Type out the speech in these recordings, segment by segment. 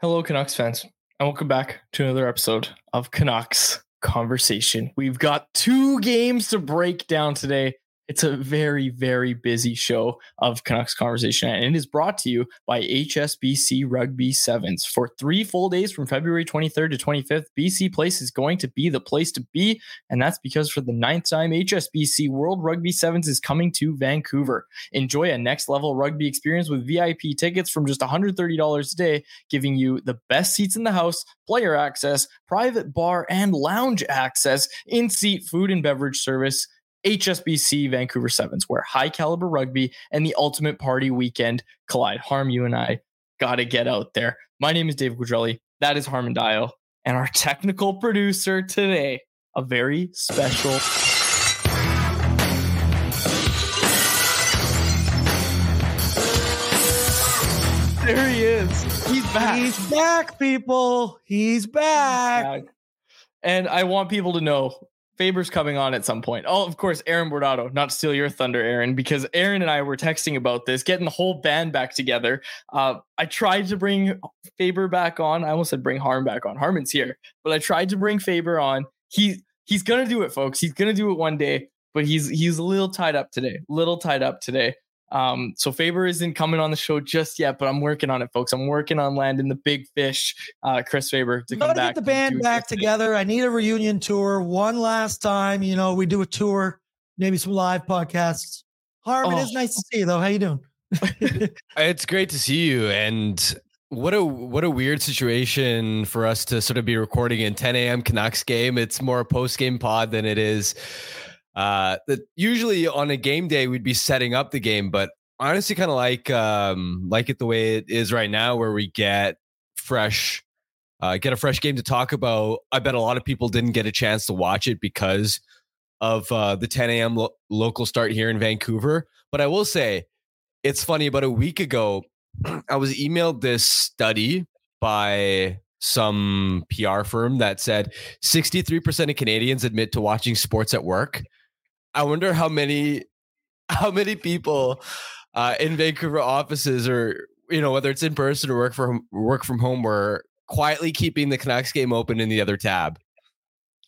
Hello, Canucks fans, and welcome back to another episode of Canucks Conversation. We've got two games to break down today. It's a very, very busy show of Canucks Conversation, and it is brought to you by HSBC Rugby Sevens. For three full days from February 23rd to 25th, BC Place is going to be the place to be, and that's because for the ninth time, HSBC World Rugby Sevens is coming to Vancouver. Enjoy a next level rugby experience with VIP tickets from just $130 a day, giving you the best seats in the house, player access, private bar and lounge access, in seat food and beverage service HSBC Vancouver Sevens, where high caliber rugby and the ultimate party weekend collide. Harm, you and I got to get out there. My name is Dave Quadrelli. That is Harman Dayal. And our technical producer today, a very special. There he is. He's back. He's back, people. He's back. And I want people to know Faber's coming on at some point. Oh, of course, Aaron Bordado, not steal your thunder, Aaron, because Aaron and I were texting about this, getting the whole band back together. Uh, I tried to bring Faber back on. I almost said bring Harm back on. Harman's here, but I tried to bring Faber on. He he's gonna do it, folks. He's gonna do it one day, but he's he's a little tied up today. Little tied up today. Um, so Faber isn't coming on the show just yet, but I'm working on it, folks. I'm working on landing the big fish, uh, Chris Faber, to come back. Get the band back together. I need a reunion tour one last time. You know, we do a tour, maybe some live podcasts. Harm, oh. it is nice to see you, though. How you doing? it's great to see you, and what a what a weird situation for us to sort of be recording in 10 a.m. Canucks game. It's more a post game pod than it is uh, that usually on a game day we'd be setting up the game, but honestly, kind of like um, like it the way it is right now, where we get fresh, uh, get a fresh game to talk about. I bet a lot of people didn't get a chance to watch it because of uh, the 10 a.m. Lo- local start here in Vancouver. But I will say, it's funny. About a week ago, I was emailed this study by some PR firm that said 63% of Canadians admit to watching sports at work. I wonder how many how many people uh, in Vancouver offices or you know whether it's in person or work from work from home were quietly keeping the Canucks game open in the other tab.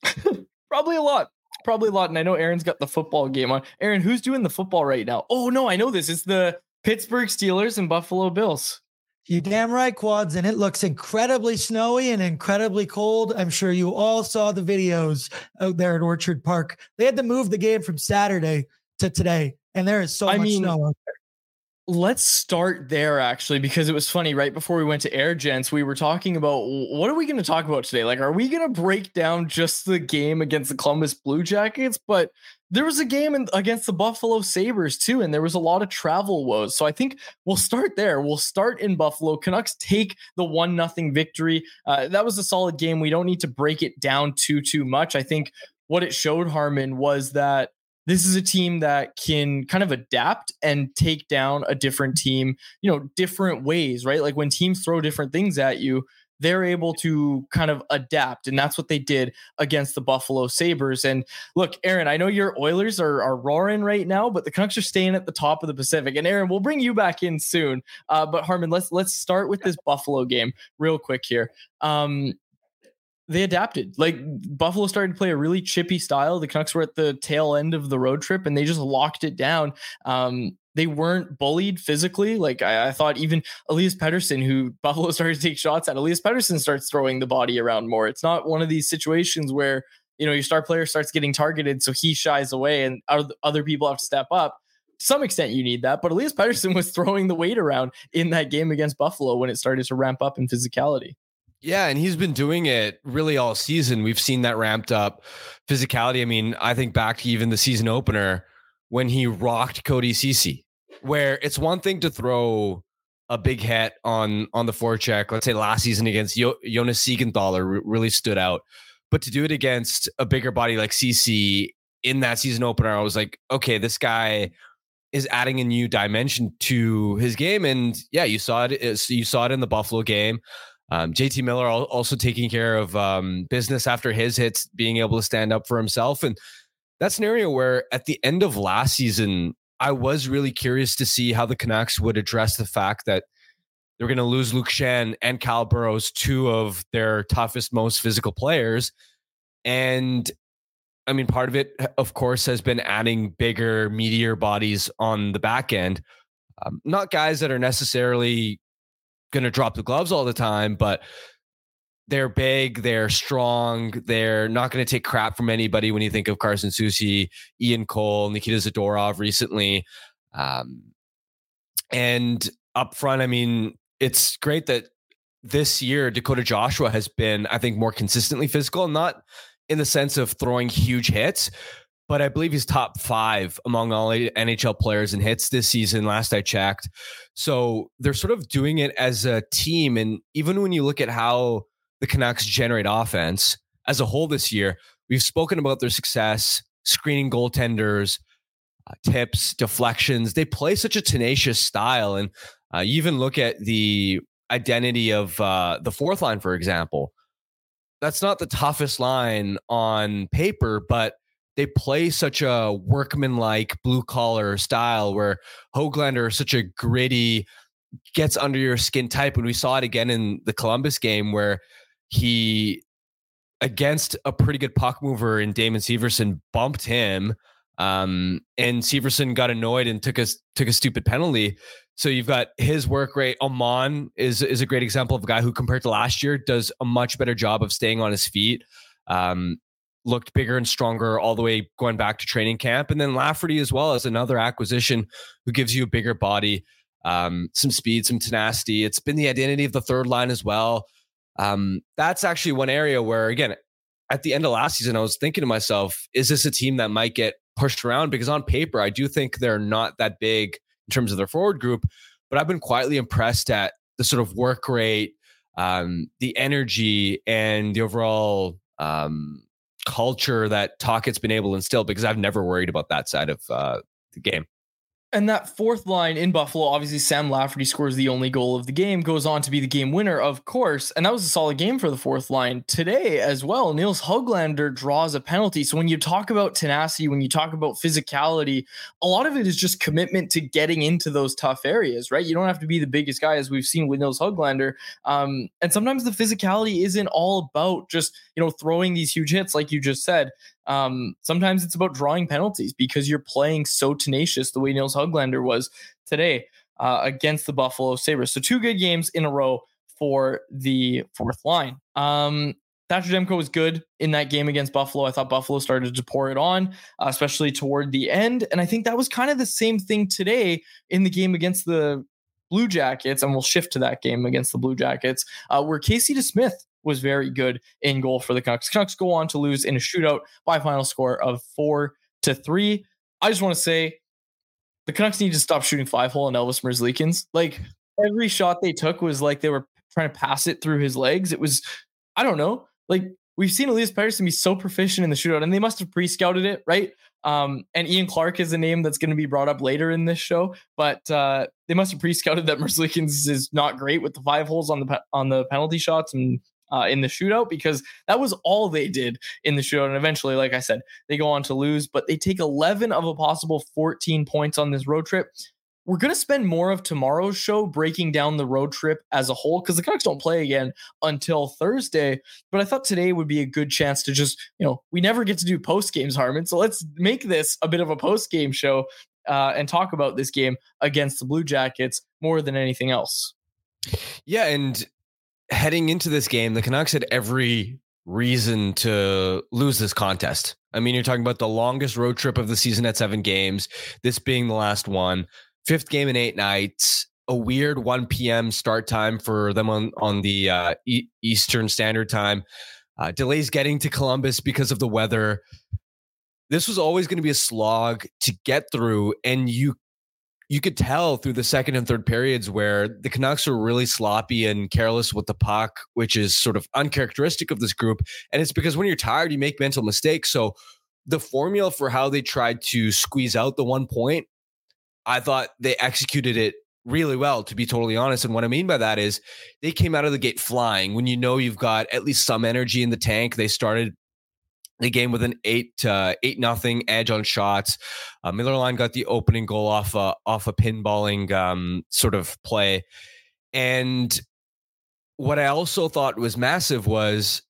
Probably a lot. Probably a lot. And I know Aaron's got the football game on. Aaron, who's doing the football right now? Oh no, I know this. It's the Pittsburgh Steelers and Buffalo Bills. You damn right, quads, and it looks incredibly snowy and incredibly cold. I'm sure you all saw the videos out there at Orchard Park. They had to move the game from Saturday to today, and there is so I much mean, snow out there. Let's start there actually, because it was funny. Right before we went to Air Gents, we were talking about what are we going to talk about today? Like, are we going to break down just the game against the Columbus Blue Jackets? But there was a game in, against the Buffalo Sabres too, and there was a lot of travel woes. So I think we'll start there. We'll start in Buffalo. Canucks take the one nothing victory. Uh, that was a solid game. We don't need to break it down too too much. I think what it showed Harman was that this is a team that can kind of adapt and take down a different team, you know, different ways, right? Like when teams throw different things at you, they're able to kind of adapt. And that's what they did against the Buffalo Sabres. And look, Aaron, I know your Oilers are, are roaring right now, but the Canucks are staying at the top of the Pacific. And Aaron, we'll bring you back in soon. Uh, but Harman, let's let's start with this Buffalo game real quick here. Um, they adapted. Like Buffalo started to play a really chippy style. The Canucks were at the tail end of the road trip and they just locked it down. Um, they weren't bullied physically. Like I, I, thought even Elias Pettersson, who Buffalo started to take shots at, Elias Pettersson starts throwing the body around more. It's not one of these situations where, you know, your star player starts getting targeted, so he shies away and other people have to step up. To some extent, you need that. But Elias Pettersson was throwing the weight around in that game against Buffalo when it started to ramp up in physicality. Yeah, and he's been doing it really all season. We've seen that ramped up physicality. I mean, I think back to even the season opener when he rocked Cody Ceci, where it's one thing to throw a big hit on on the forecheck. Let's say last season against jo- Jonas Siegenthaler really stood out, but to do it against a bigger body like Ceci in that season opener, I was like, okay, this guy is adding a new dimension to his game, and yeah, you saw it. Uh, you saw it in the Buffalo game. Um, JT Miller also taking care of um, business after his hits, being able to stand up for himself, and that scenario where at the end of last season, I was really curious to see how the Canucks would address the fact that they're going to lose Luke Schenn and Kyle Burroughs, two of their toughest, most physical players. And I mean, part of it, of course, has been adding bigger, meatier bodies on the back end. Um, not guys that are necessarily going to drop the gloves all the time, but they're big, they're strong, they're not going to take crap from anybody when you think of Carson Soucy, Ian Cole, Nikita Zadorov recently. Um, and up front, I mean, it's great that this year Dakota Joshua has been, I think, more consistently physical, not in the sense of throwing huge hits, but I believe he's top five among all NHL players in hits this season, last I checked. So they're sort of doing it as a team. And even when you look at how the Canucks generate offense as a whole this year, we've spoken about their success screening goaltenders, uh, tips, deflections. They play such a tenacious style. And uh, you even look at the identity of uh, the fourth line, for example. That's not the toughest line on paper, but they play such a workmanlike blue collar style where Hoglander is such a gritty, gets under your skin type. And we saw it again in the Columbus game where he, against a pretty good puck mover in Damon Severson, bumped him. Um, and Severson got annoyed and took a took a stupid penalty. So you've got his work rate. Aman is is a great example of a guy who, compared to last year, does a much better job of staying on his feet. Um, looked bigger and stronger all the way going back to training camp, and then Lafferty as well as another acquisition who gives you a bigger body, um, some speed, some tenacity. It's been the identity of the third line as well. Um, that's actually one area where, again, at the end of last season, I was thinking to myself, is this a team that might get pushed around? Because on paper, I do think they're not that big in terms of their forward group. But I've been quietly impressed at the sort of work rate, um, the energy, and the overall um, culture that Tocchet's been able to instill. Because I've never worried about that side of uh, the game. And that fourth line in Buffalo, obviously Sam Lafferty scores the only goal of the game, goes on to be the game winner, of course. And that was a solid game for the fourth line. Today as well, Nils Hoglander draws a penalty. So when you talk about tenacity, when you talk about physicality, a lot of it is just commitment to getting into those tough areas, right? You don't have to be the biggest guy, as we've seen with Nils Hoglander. Um, and sometimes the physicality isn't all about just, you know, throwing these huge hits, like you just said. Um, sometimes it's about drawing penalties because you're playing so tenacious the way Nils Hoglander was today uh, against the Buffalo Sabres. So two good games in a row for the fourth line. Um, Thatcher Demko was good in that game against Buffalo. I thought Buffalo started to pour it on, uh, especially toward the end. And I think that was kind of the same thing today in the game against the Blue Jackets. And we'll shift to that game against the Blue Jackets, uh, where Casey DeSmith was very good in goal for the Canucks. Canucks go on to lose in a shootout by final score of four to three. I just want to say the Canucks need to stop shooting five hole on Elvis Merzlikins. Like every shot they took was like they were trying to pass it through his legs. It was, I don't know, like we've seen Elias Pettersson be so proficient in the shootout, and they must have pre-scouted it, right? Um, and Ian Clark is a name that's going to be brought up later in this show, but uh, they must have pre-scouted that Merzlikins is not great with the five holes on the on the penalty shots and uh, in the shootout because that was all they did in the shootout. And eventually, like I said, they go on to lose, but they take 11 of a possible 14 points on this road trip. We're going to spend more of tomorrow's show breaking down the road trip as a whole because the Canucks don't play again until Thursday. But I thought today would be a good chance to just, you know, we never get to do post games, Harman. So let's make this a bit of a post game show uh, and talk about this game against the Blue Jackets more than anything else. Yeah. And heading into this game, the Canucks had every reason to lose this contest. I mean, you're talking about the longest road trip of the season at seven games, this being the last one, fifth game in eight nights, a weird 1 p.m. start time for them on, on the uh, e- Eastern Standard Time, uh, delays getting to Columbus because of the weather. This was always going to be a slog to get through, and you you could tell through the second and third periods where the Canucks were really sloppy and careless with the puck, which is sort of uncharacteristic of this group. And it's because when you're tired, you make mental mistakes. So the formula for how they tried to squeeze out the one point, I thought they executed it really well, to be totally honest. And what I mean by that is they came out of the gate flying. When you know you've got at least some energy in the tank, they started the game with an eight uh, eight nothing edge on shots. Uh, Miller Line got the opening goal off a, off a pinballing um, sort of play, And what I also thought was massive was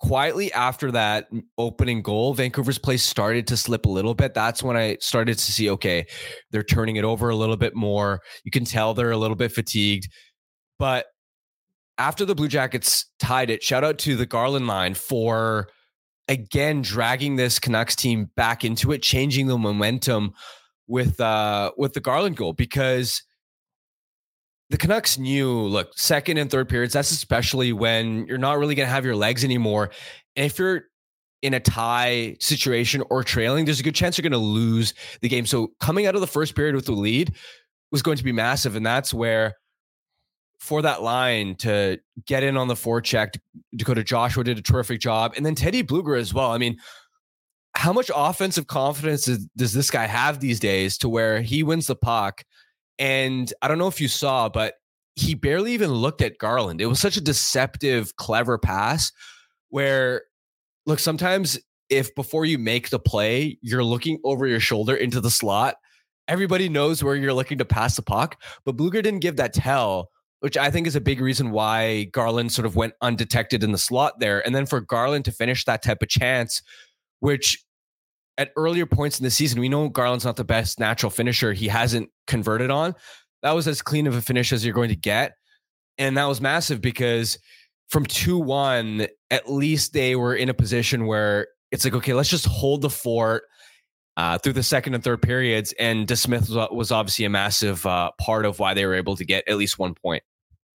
quietly after that opening goal, Vancouver's play started to slip a little bit. That's when I started to see, okay, they're turning it over a little bit more. You can tell they're a little bit fatigued. But after the Blue Jackets tied it, shout out to the Garland line for again dragging this Canucks team back into it, changing the momentum with uh with the Garland goal because the Canucks knew, look, second and third periods, that's especially when you're not really going to have your legs anymore. And if you're in a tie situation or trailing, there's a good chance you're going to lose the game. So coming out of the first period with the lead was going to be massive. And that's where, for that line to get in on the forecheck, Dakota Joshua did a terrific job. And then Teddy Blueger as well. I mean, how much offensive confidence is, does this guy have these days to where he wins the puck? And I don't know if you saw, but he barely even looked at Garland. It was such a deceptive, clever pass where, look, sometimes if before you make the play, you're looking over your shoulder into the slot, everybody knows where you're looking to pass the puck. But Blueger didn't give that tell, which I think is a big reason why Garland sort of went undetected in the slot there. And then for Garland to finish that type of chance, which at earlier points in the season, we know Garland's not the best natural finisher. He hasn't converted on. That was as clean of a finish as you're going to get. And that was massive because from 2 1, at least they were in a position where it's like, okay, let's just hold the fort uh, through the second and third periods. And DeSmith was, was obviously a massive uh, part of why they were able to get at least one point.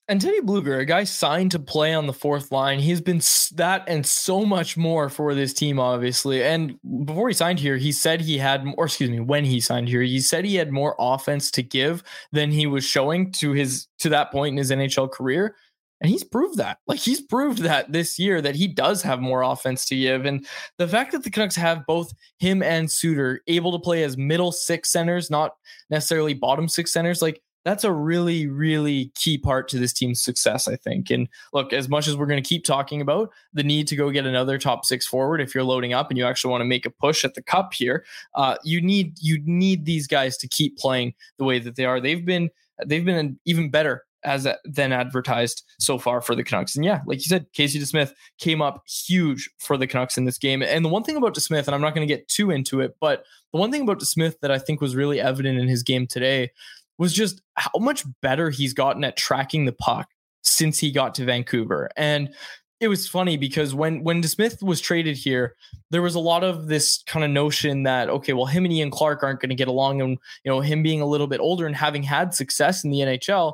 And Teddy Blueger, a guy signed to play on the fourth line, he's been that and so much more for this team, obviously. And before he signed here, he said he had, or excuse me, when he signed here, he said he had more offense to give than he was showing to his to that point in his NHL career. And he's proved that. Like he's proved that this year that he does have more offense to give. And the fact that the Canucks have both him and Suter able to play as middle six centers, not necessarily bottom six centers, like that's a really, really key part to this team's success, I think. And look, as much as we're going to keep talking about the need to go get another top six forward, if you're loading up and you actually want to make a push at the cup here, uh, you need you need these guys to keep playing the way that they are. They've been they've been even better as than advertised so far for the Canucks. And yeah, like you said, Casey DeSmith came up huge for the Canucks in this game. And the one thing about DeSmith, and I'm not going to get too into it, but the one thing about DeSmith that I think was really evident in his game today was just how much better he's gotten at tracking the puck since he got to Vancouver. And it was funny because when when DeSmith was traded here, there was a lot of this kind of notion that okay, well, him and Ian Clark aren't going to get along, and you know, him being a little bit older and having had success in the NHL,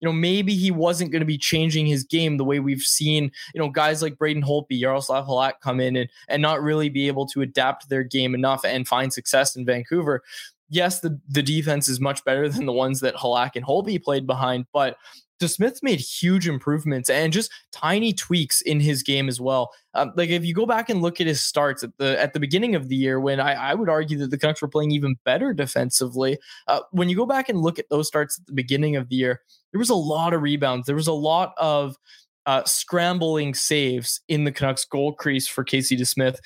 you know, maybe he wasn't going to be changing his game the way we've seen, you know, guys like Braden Holtby, Yaroslav Halak come in and and not really be able to adapt their game enough and find success in Vancouver yes, the, the defense is much better than the ones that Halak and Holtby played behind, but Smith's made huge improvements and just tiny tweaks in his game as well. Um, like if you go back and look at his starts at the at the beginning of the year, when I, I would argue that the Canucks were playing even better defensively. Uh, when you go back and look at those starts at the beginning of the year, there was a lot of rebounds. There was a lot of uh, scrambling saves in the Canucks goal crease for Casey DeSmith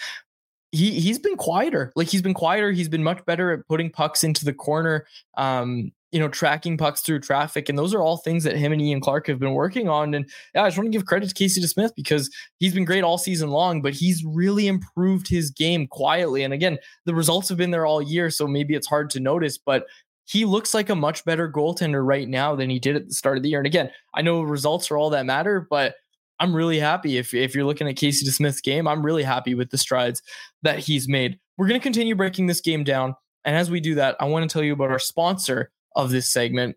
he he's been quieter. Like he's been quieter. He's been much better at putting pucks into the corner. Um, you know, tracking pucks through traffic, and those are all things that him and Ian Clark have been working on. And yeah, I just want to give credit to Casey DeSmith because he's been great all season long, but he's really improved his game quietly. And again, the results have been there all year, so maybe it's hard to notice, but he looks like a much better goaltender right now than he did at the start of the year. And again, I know results are all that matter, but I'm really happy if if you're looking at Casey DeSmith's game. I'm really happy with the strides that he's made. We're going to continue breaking this game down, and as we do that, I want to tell you about our sponsor of this segment,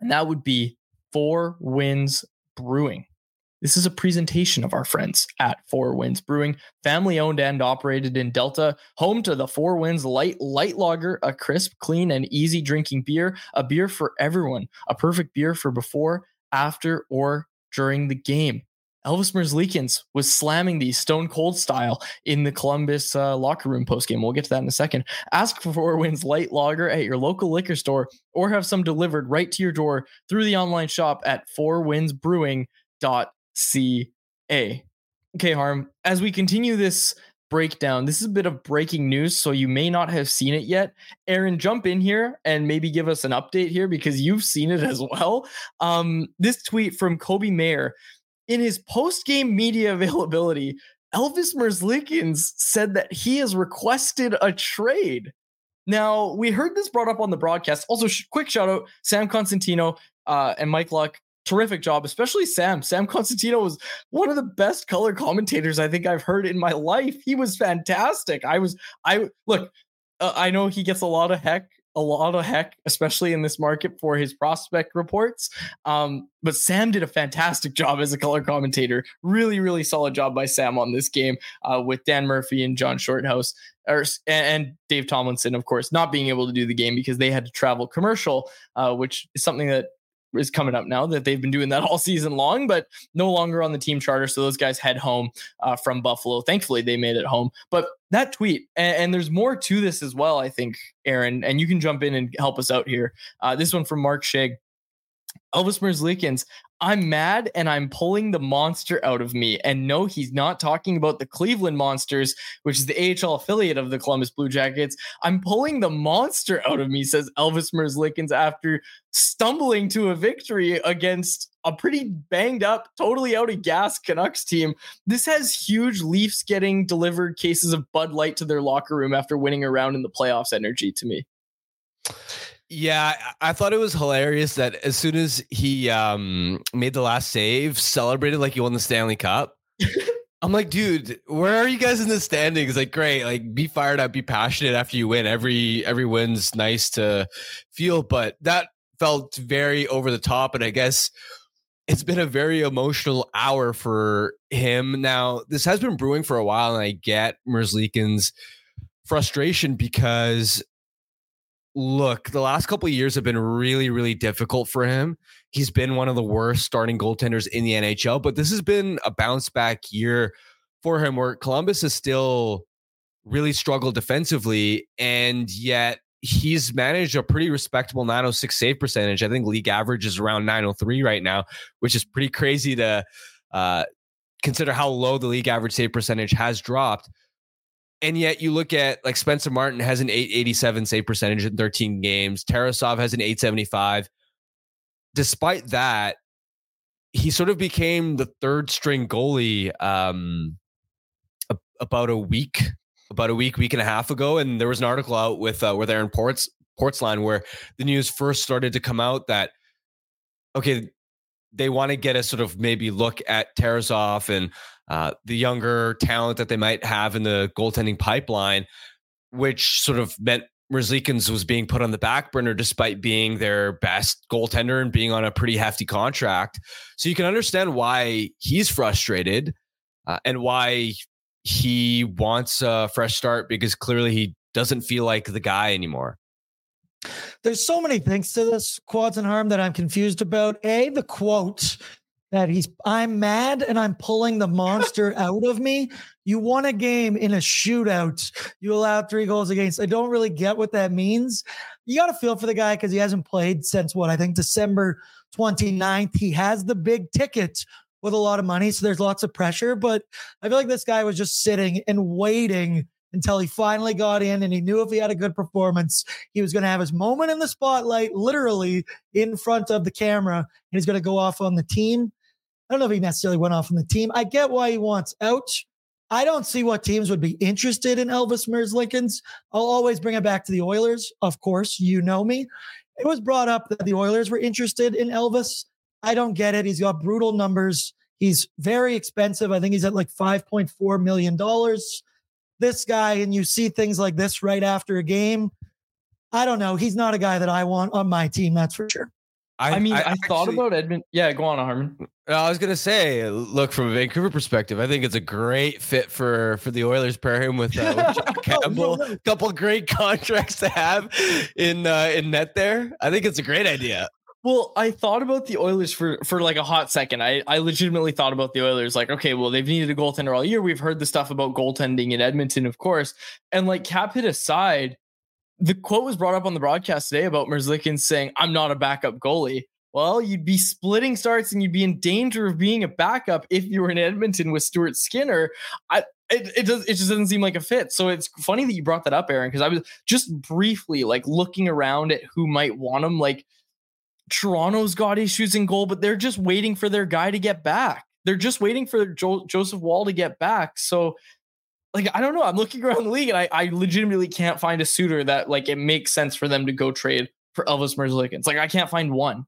and that would be Four Winds Brewing. This is a presentation of our friends at Four Winds Brewing, family owned and operated in Delta, home to the Four Winds Light Light Lager, a crisp, clean, and easy drinking beer, a beer for everyone, a perfect beer for before, after, or during the game. Elvis Merzlikins was slamming the stone cold style in the Columbus uh, locker room postgame. We'll get to that in a second. Ask for Four Winds Light Lager at your local liquor store or have some delivered right to your door through the online shop at fourwindsbrewing.ca. Okay, Harm, as we continue this breakdown. This is a bit of breaking news, so you may not have seen it yet. Aaron, jump in here and maybe give us an update here because you've seen it as well. Um, this tweet from Kobe Mayer in his post game media availability, Elvis Merzlikins said that he has requested a trade. Now, we heard this brought up on the broadcast. Also, sh- quick shout out Sam Cosentino uh, and Mike Luck. Terrific job, especially Sam. Sam Cosentino was one of the best color commentators I think I've heard in my life. He was fantastic. I was, I look, uh, I know he gets a lot of heck a lot of heck, especially in this market for his prospect reports. Um, but Sam did a fantastic job as a color commentator. Really, really solid job by Sam on this game uh, with Dan Murphy and John Shorthouse, or, and Dave Tomlinson, of course, not being able to do the game because they had to travel commercial, uh, which is something that is coming up now that they've been doing that all season long, but no longer on the team charter. So those guys head home uh, from Buffalo. Thankfully, they made it home. But that tweet, and, and, there's more to this as well, I think, Aaron, and you can jump in and help us out here. Uh, this one from Mark Scheig. Elvis Merzlikins, I'm mad and I'm pulling the monster out of me. And no, he's not talking about the Cleveland Monsters, which is the AHL affiliate of the Columbus Blue Jackets. I'm pulling the monster out of me, says Elvis Merzlikins after stumbling to a victory against a pretty banged up, totally out of gas Canucks team. This has huge Leafs getting delivered cases of Bud Light to their locker room after winning a round in the playoffs energy to me. Yeah, I thought it was hilarious that as soon as he um, made the last save, celebrated like he won the Stanley Cup. I'm like, dude, where are you guys in the standings? Like, great, like be fired up, be passionate after you win. Every every win's nice to feel, but that felt very over the top. And I guess it's been a very emotional hour for him. Now, this has been brewing for a while, and I get Merzlikins' frustration because look, the last couple years have been really, really difficult for him. He's been one of the worst starting goaltenders in the NHL, but this has been a bounce back year for him where Columbus has still really struggled defensively. And yet he's managed a pretty respectable 906 save percentage. I think league average is around 903 right now, which is pretty crazy to uh, consider how low the league average save percentage has dropped. And yet you look at like Spencer Martin has an 887 save percentage in 13 games. Tarasov has an 875. Despite that, he sort of became the third string goalie um, about a week, about a week, week and a half ago. And there was an article out with uh, with Aaron Ports Portzline where the news first started to come out that okay, they want to get a sort of maybe look at Tarasov and uh, the younger talent that they might have in the goaltending pipeline, which sort of meant Merzlikins was being put on the back burner despite being their best goaltender and being on a pretty hefty contract. So you can understand why he's frustrated uh, and why he wants a fresh start because clearly he doesn't feel like the guy anymore. There's so many things to this quads and harm that I'm confused about. A, the quote that he's I'm mad and I'm pulling the monster out of me. You won a game in a shootout. You allowed three goals against. I don't really get what that means. You got to feel for the guy because he hasn't played since what I think December 29th. He has the big ticket with a lot of money. So there's lots of pressure. But I feel like this guy was just sitting and waiting until he finally got in and he knew if he had a good performance, he was going to have his moment in the spotlight, literally in front of the camera, and he's going to go off on the team. I don't know if he necessarily went off on the team. I get why he wants out. I don't see what teams would be interested in Elvis Merzlikins. I'll always bring it back to the Oilers. Of course, you know me. It was brought up that the Oilers were interested in Elvis. I don't get it. He's got brutal numbers. He's very expensive. I think he's at like $5.4 million this guy and you see things like this right after a game, I don't know. He's not a guy that I want on my team. That's for sure. I, I mean, I, I actually, thought about Edmund. Yeah, go on, Harman. I was gonna say, look from a Vancouver perspective, I think it's a great fit for for the Oilers. Pair him with, uh, with Campbell. A couple great contracts to have in uh, in net there. I think it's a great idea. Well, I thought about the Oilers for for like a hot second. I I legitimately thought about the Oilers like, okay, well, they've needed a goaltender all year. We've heard the stuff about goaltending in Edmonton, of course. And like cap hit aside, the quote was brought up on the broadcast today about Merzlikins saying, "I'm not a backup goalie." Well, you'd be splitting starts and you'd be in danger of being a backup if you were in Edmonton with Stuart Skinner. I it, it does it just doesn't seem like a fit. So it's funny that you brought that up, Aaron, because I was just briefly like looking around at who might want him. Like Toronto's got issues in goal, but they're just waiting for their guy to get back. They're just waiting for jo- Joseph Woll to get back. So like I don't know. I'm looking around the league and I, I legitimately can't find a suitor that like it makes sense for them to go trade for Elvis Merzlikins. Like I can't find one.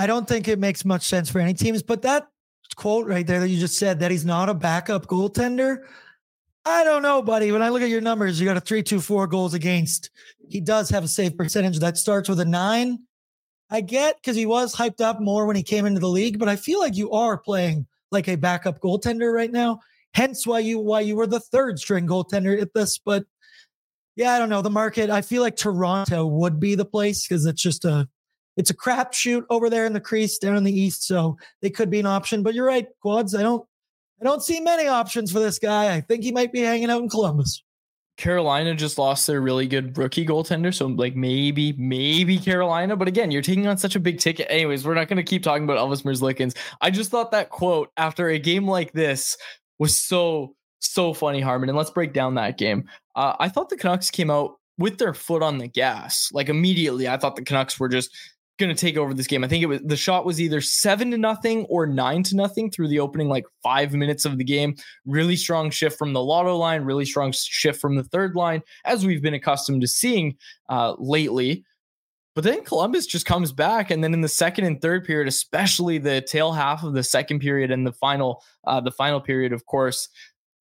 I don't think it makes much sense for any teams, but that quote right there that you just said that he's not a backup goaltender. I don't know, buddy. When I look at your numbers, you got a three, two, four goals against. He does have a save percentage that starts with a nine. I get because he was hyped up more when he came into the league, but I feel like you are playing like a backup goaltender right now. Hence why you why you were the third string goaltender at this. But yeah, I don't know the market. I feel like Toronto would be the place because it's just a it's a crapshoot over there in the crease down in the east. So they could be an option. But you're right, quads. I don't I don't see many options for this guy. I think he might be hanging out in Columbus. Carolina just lost their really good rookie goaltender. So, like, maybe, maybe Carolina. But again, you're taking on such a big ticket. Anyways, we're not going to keep talking about Elvis Merzlikins. I just thought that quote after a game like this was so, so funny, Harman. And let's break down that game. Uh, I thought the Canucks came out with their foot on the gas. Like, immediately, I thought the Canucks were just going to take over this game. I think it was the shot was either seven to nothing or nine to nothing through the opening like five minutes of the game. Really strong shift from the lotto line, really strong shift from the third line, as we've been accustomed to seeing uh, lately. But then Columbus just comes back, and then in the second and third period, especially the tail half of the second period and the final, uh, the final period, of course,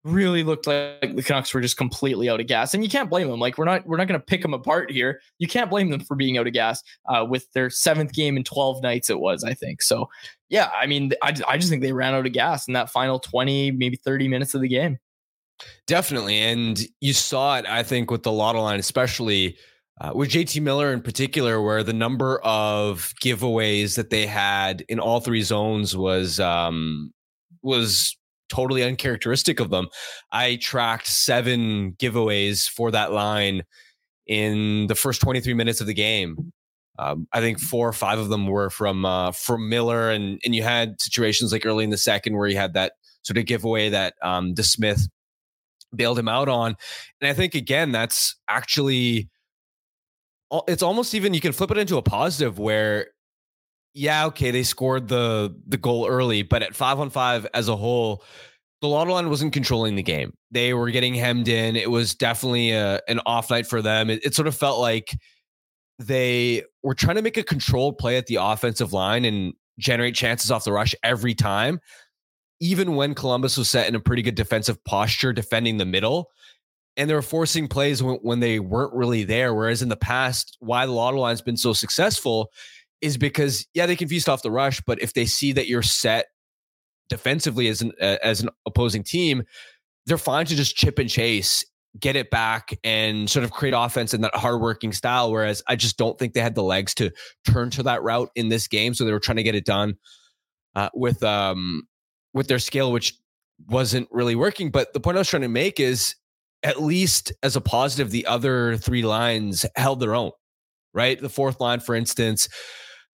really looked like the Canucks were just completely out of gas. And you can't blame them. Like we're not we're not going to pick them apart here. You can't blame them for being out of gas uh, with their seventh game in 12 nights. It was, I think. So yeah, I mean, I, I just think they ran out of gas in that final 20, maybe 30 minutes of the game. Definitely. And you saw it, I think, with the lotto line, especially uh, with JT Miller in particular, where the number of giveaways that they had in all three zones was um, was totally uncharacteristic of them. I tracked seven giveaways for that line in the first 23 minutes of the game. Um, I think four or five of them were from uh, from Miller, and and you had situations like early in the second where you had that sort of giveaway that um, DeSmith bailed him out on, and I think again that's actually it's almost even you can flip it into a positive where yeah, okay, they scored the the goal early, but at five on five as a whole, the Lotto line wasn't controlling the game. They were getting hemmed in. It was definitely a, an off night for them. It, it sort of felt like they were trying to make a controlled play at the offensive line and generate chances off the rush every time, even when Columbus was set in a pretty good defensive posture defending the middle. And they were forcing plays when, when they weren't really there. Whereas in the past, why the Lotto line's been so successful is because yeah they can feast off the rush, but if they see that you're set defensively as an as an opposing team, they're fine to just chip and chase, get it back, and sort of create offense in that hardworking style. Whereas I just don't think they had the legs to turn to that route in this game, so they were trying to get it done uh, with um with their skill, which wasn't really working. But the point I was trying to make is at least as a positive, the other three lines held their own. Right, the fourth line, for instance,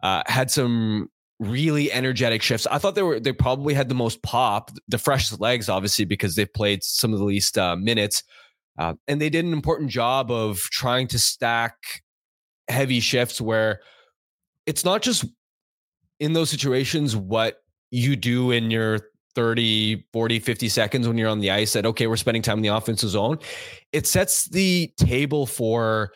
uh, had some really energetic shifts. I thought they were they probably had the most pop, the freshest legs, obviously because they've played some of the least uh, minutes, uh, and they did an important job of trying to stack heavy shifts where it's not just in those situations what you do in your 30 40 50 seconds when you're on the ice that okay we're spending time in the offensive zone it sets the table for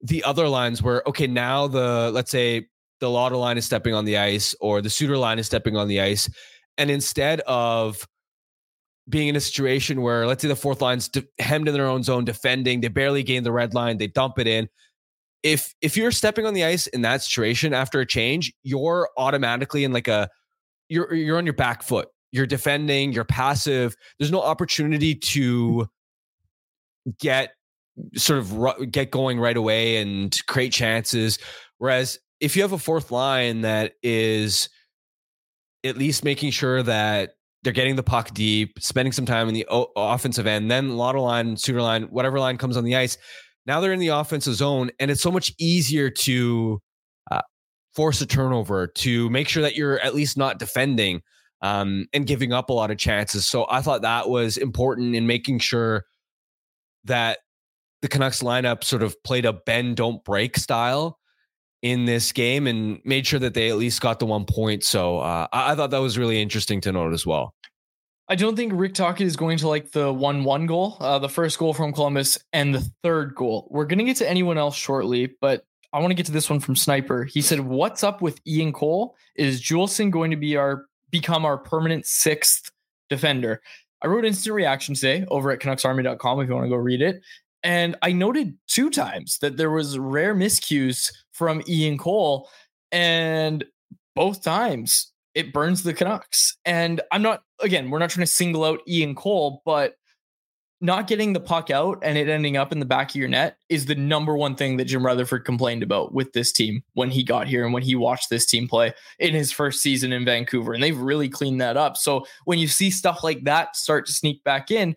the other lines where okay now the let's say the Lotto line is stepping on the ice or the Suter line is stepping on the ice. And instead of being in a situation where, let's say, the fourth line's de- hemmed in their own zone, defending, they barely gain the red line, they dump it in. If if you're stepping on the ice in that situation after a change, you're automatically in like a you're you're on your back foot. You're defending. You're passive. There's no opportunity to get sort of get going right away and create chances. Whereas if you have a fourth line that is at least making sure that they're getting the puck deep, spending some time in the o- offensive end, then Lotto line, Suter line, whatever line comes on the ice. Now they're in the offensive zone, and it's so much easier to uh, force a turnover, to make sure that you're at least not defending. um, and giving up a lot of chances. So I thought that was important in making sure that the Canucks lineup sort of played a bend don't break style in this game and made sure that they at least got the one point. So uh, I, thought that was really interesting to note as well. I don't think Rick Tocchet is going to like the 1 1 goal, uh, the first goal from Columbus, and the third goal. We're going to get to anyone else shortly, but I want to get to this one from Sniper. He said, What's up with Ian Cole? Is Juulsen going to be our become our permanent sixth defender? I wrote instant reaction today over at CanucksArmy.com if you want to go read it. And I noted two times that there was rare miscues from Ian Cole, and both times it burns the Canucks. And I'm not again, we're not trying to single out Ian Cole, but not getting the puck out and it ending up in the back of your net is the number one thing that Jim Rutherford complained about with this team when he got here and when he watched this team play in his first season in Vancouver. And they've really cleaned that up. So when you see stuff like that start to sneak back in,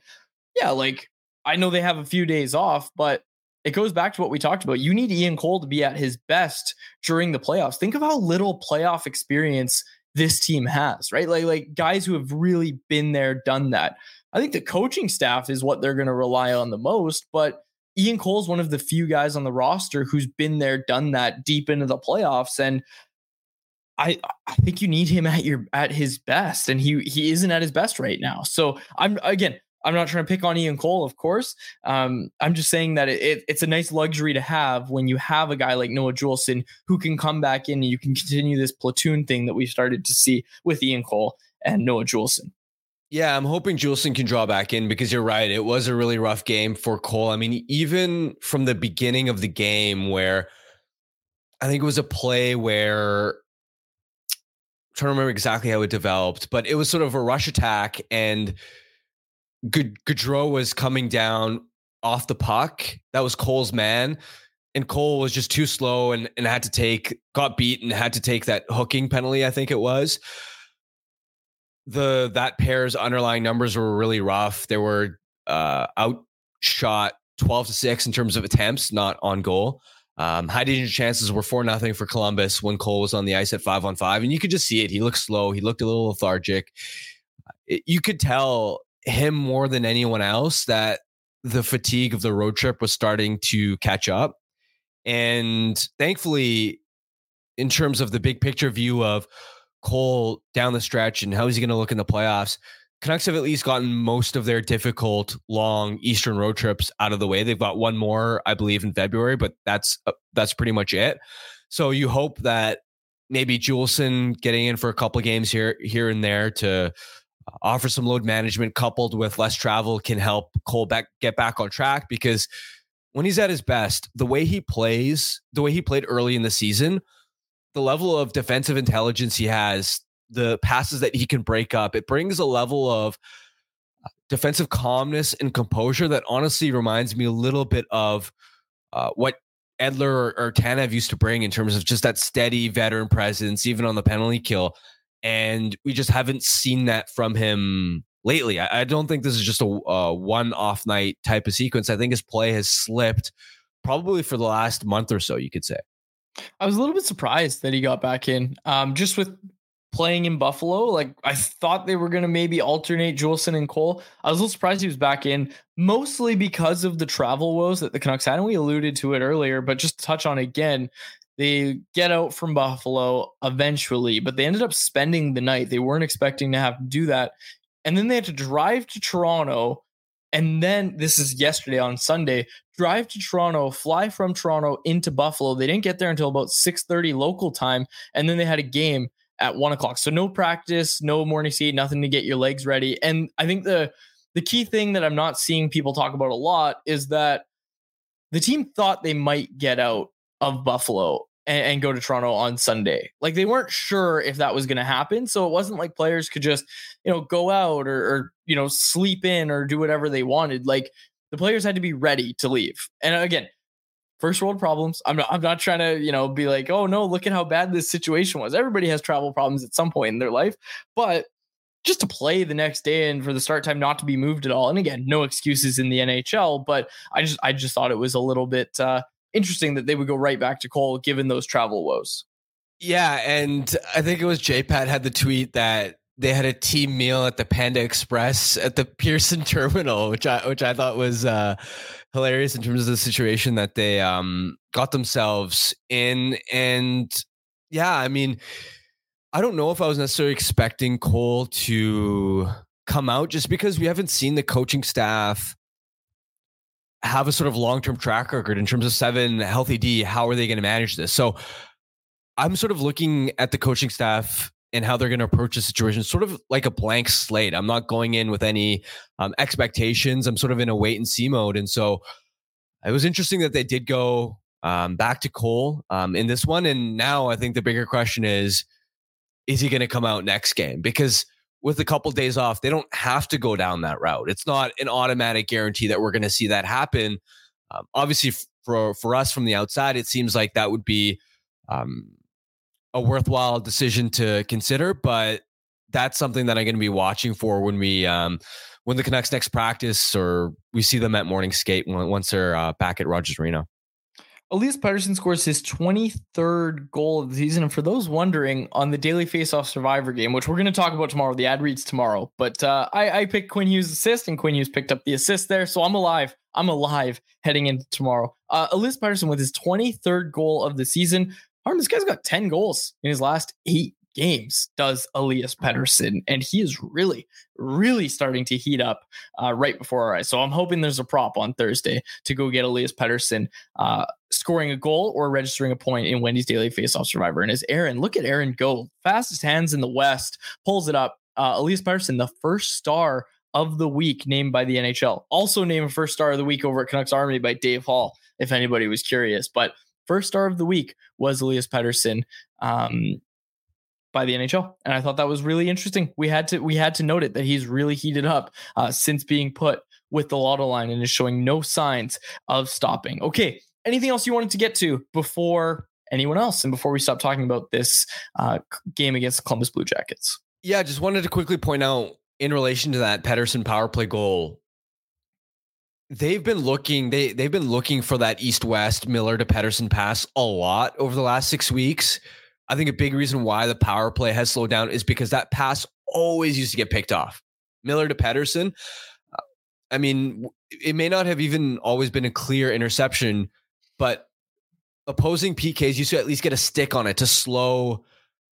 yeah, like I know they have a few days off, but it goes back to what we talked about. You need Ian Cole to be at his best during the playoffs. Think of how little playoff experience this team has, right? Like like guys who have really been there, done that. I think the coaching staff is what they're going to rely on the most, but Ian Cole's one of the few guys on the roster who's been there, done that deep into the playoffs and I I think you need him at your at his best and he he isn't at his best right now. So I'm again I'm not trying to pick on Ian Cole, of course. Um, I'm just saying that it, it, it's a nice luxury to have when you have a guy like Noah Juulsen who can come back in and you can continue this platoon thing that we started to see with Ian Cole and Noah Juulsen. Yeah, I'm hoping Juulsen can draw back in because you're right. It was a really rough game for Cole. I mean, even from the beginning of the game, where I think it was a play where I'm trying to remember exactly how it developed, but it was sort of a rush attack and Gaudreau was coming down off the puck. That was Cole's man. And Cole was just too slow and, and had to take, got beat and had to take that hooking penalty, I think it was. The that pair's underlying numbers were really rough. They were uh, outshot 12 to 6 in terms of attempts, not on goal. Um, high danger chances were four nothing for Columbus when Cole was on the ice at five on five, and you could just see it. He looked slow. He looked a little lethargic. It, you could tell him more than anyone else that the fatigue of the road trip was starting to catch up. And thankfully, in terms of the big picture view of Cole down the stretch and how is he going to look in the playoffs, Canucks have at least gotten most of their difficult long Eastern road trips out of the way. They've got one more, I believe, in February, but that's uh, that's pretty much it. So you hope that maybe Juulsen getting in for a couple games here here and there to offer some load management coupled with less travel can help Cole back get back on track because when he's at his best, the way he plays, the way he played early in the season, the level of defensive intelligence he has, the passes that he can break up, it brings a level of defensive calmness and composure that honestly reminds me a little bit of uh, what Edler or, or Tanev used to bring in terms of just that steady veteran presence, even on the penalty kill and we just haven't seen that from him lately. I, I don't think this is just a, a one off night type of sequence. I think his play has slipped probably for the last month or so, you could say. I was a little bit surprised that he got back in. Um, just with playing in Buffalo, like I thought they were going to maybe alternate Juulsen and Cole. I was a little surprised he was back in, mostly because of the travel woes that the Canucks had. And we alluded to it earlier, but just to touch on again, they get out from Buffalo eventually, but they ended up spending the night. They weren't expecting to have to do that. And then they had to drive to Toronto. And then this is yesterday on Sunday, drive to Toronto, fly from Toronto into Buffalo. They didn't get there until about 6:30 local time. And then they had a game at one o'clock. So no practice, no morning skate, nothing to get your legs ready. And I think the the key thing that I'm not seeing people talk about a lot is that the team thought they might get out of Buffalo and, and go to Toronto on Sunday. Like they weren't sure if that was going to happen. So it wasn't like players could just, you know, go out or, or, you know, sleep in or do whatever they wanted. Like the players had to be ready to leave. And again, first world problems. I'm not, I'm not trying to, you know, be like, oh no, look at how bad this situation was. Everybody has travel problems at some point in their life, but just to play the next day and for the start time not to be moved at all. And again, no excuses in the NHL, but I just I just thought it was a little bit uh interesting that they would go right back to Cole given those travel woes. Yeah, and I think it was JPAT had the tweet that they had a team meal at the Panda Express at the Pearson Terminal, which I which I thought was uh, hilarious in terms of the situation that they um, got themselves in. And yeah, I mean, I don't know if I was necessarily expecting Cole to come out just because we haven't seen the coaching staff have a sort of long term track record in terms of seven healthy D. How are they going to manage this? So I'm sort of looking at the coaching staff and how they're going to approach the situation, sort of like a blank slate. I'm not going in with any um, expectations. I'm sort of in a wait and see mode. And so it was interesting that they did go um, back to Cole um, in this one. And now I think the bigger question is, is he going to come out next game? Because with a couple days off, they don't have to go down that route. It's not an automatic guarantee that we're going to see that happen. Um, obviously, for for us from the outside, it seems like that would be um, a worthwhile decision to consider. But that's something that I'm going to be watching for when we um, when the Canucks next practice or we see them at morning skate once they're uh, back at Rogers Arena. Elias Pettersson scores his 23rd goal of the season. And for those wondering, on the Daily Faceoff Survivor game, which we're going to talk about tomorrow, the ad reads tomorrow. But uh, I, I picked Quinn Hughes' assist, and Quinn Hughes picked up the assist there. So I'm alive. I'm alive heading into tomorrow. Uh, Elias Pettersson with his 23rd goal of the season. Harm, this guy's got 10 goals in his last eight games does Elias Pettersson, and he is really, really starting to heat up uh, right before our eyes. So I'm hoping there's a prop on Thursday to go get Elias Pettersson uh, scoring a goal or registering a point in Wendy's Daily Faceoff Survivor. And as Aaron, look at Aaron go, fastest hands in the West, pulls it up. Uh, Elias Pettersson, the first star of the week named by the NHL, also named first star of the week over at Canucks Army by Dave Hall, if anybody was curious. But first star of the week was Elias Pettersson. Um, by the NHL, and I thought that was really interesting. We had to we had to note it that he's really heated up uh, since being put with the lotto line and is showing no signs of stopping. Okay, anything else you wanted to get to before anyone else, and before we stop talking about this uh, game against the Columbus Blue Jackets? Yeah, just wanted to quickly point out in relation to that Pettersson power play goal. They've been looking they they've been looking for that east west Miller to Pettersson pass a lot over the last six weeks I think a big reason why the power play has slowed down is because that pass always used to get picked off. Miller to Pettersson. Uh, I mean, it may not have even always been a clear interception, but opposing PKs used to at least get a stick on it to slow